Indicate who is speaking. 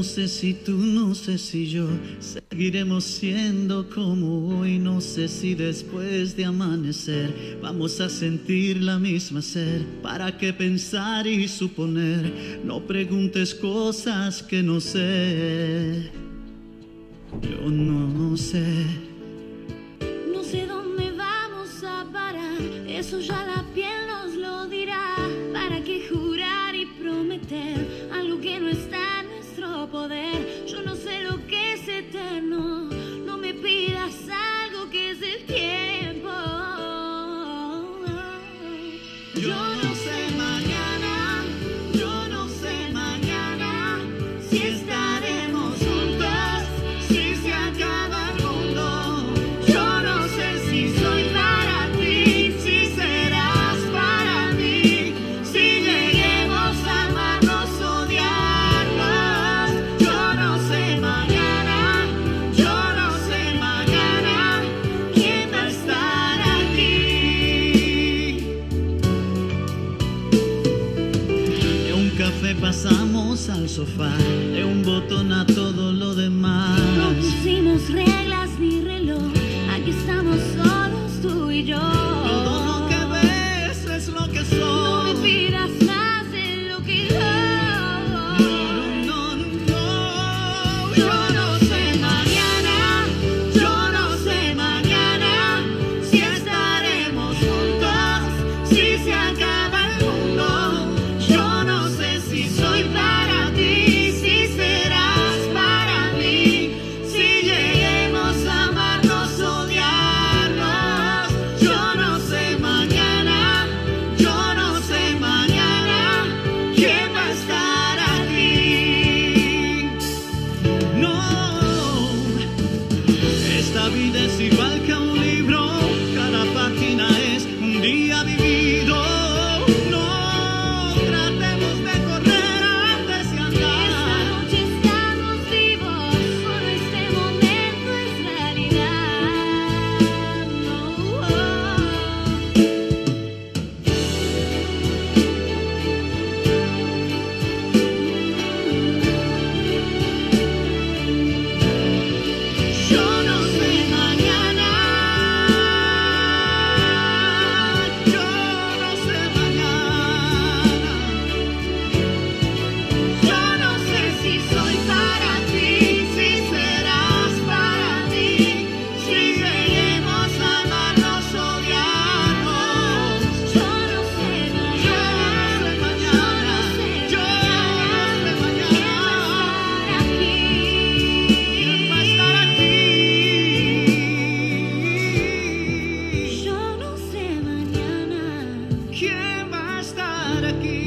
Speaker 1: no sé si tú, no sé si yo seguiremos siendo como hoy. No sé si después de amanecer vamos a sentir la misma ser. ¿Para qué pensar y suponer? No preguntes cosas que no sé. Yo no sé.
Speaker 2: No sé dónde vamos a parar, eso ya la piel nos lo dirá. ¿Para qué jurar y prometer algo que no está si café pasamos al sofá, de un botón a todo lo
Speaker 1: demás. No pusimos reglas ni reloj, aquí estamos solos tú y yo. Todo lo que ves es lo que soy. No me pidas más de lo que yo. No, no, no, no, yo no. ¿Quién va a estar aquí? No, esta vida es igual
Speaker 2: que. You. estar aquí.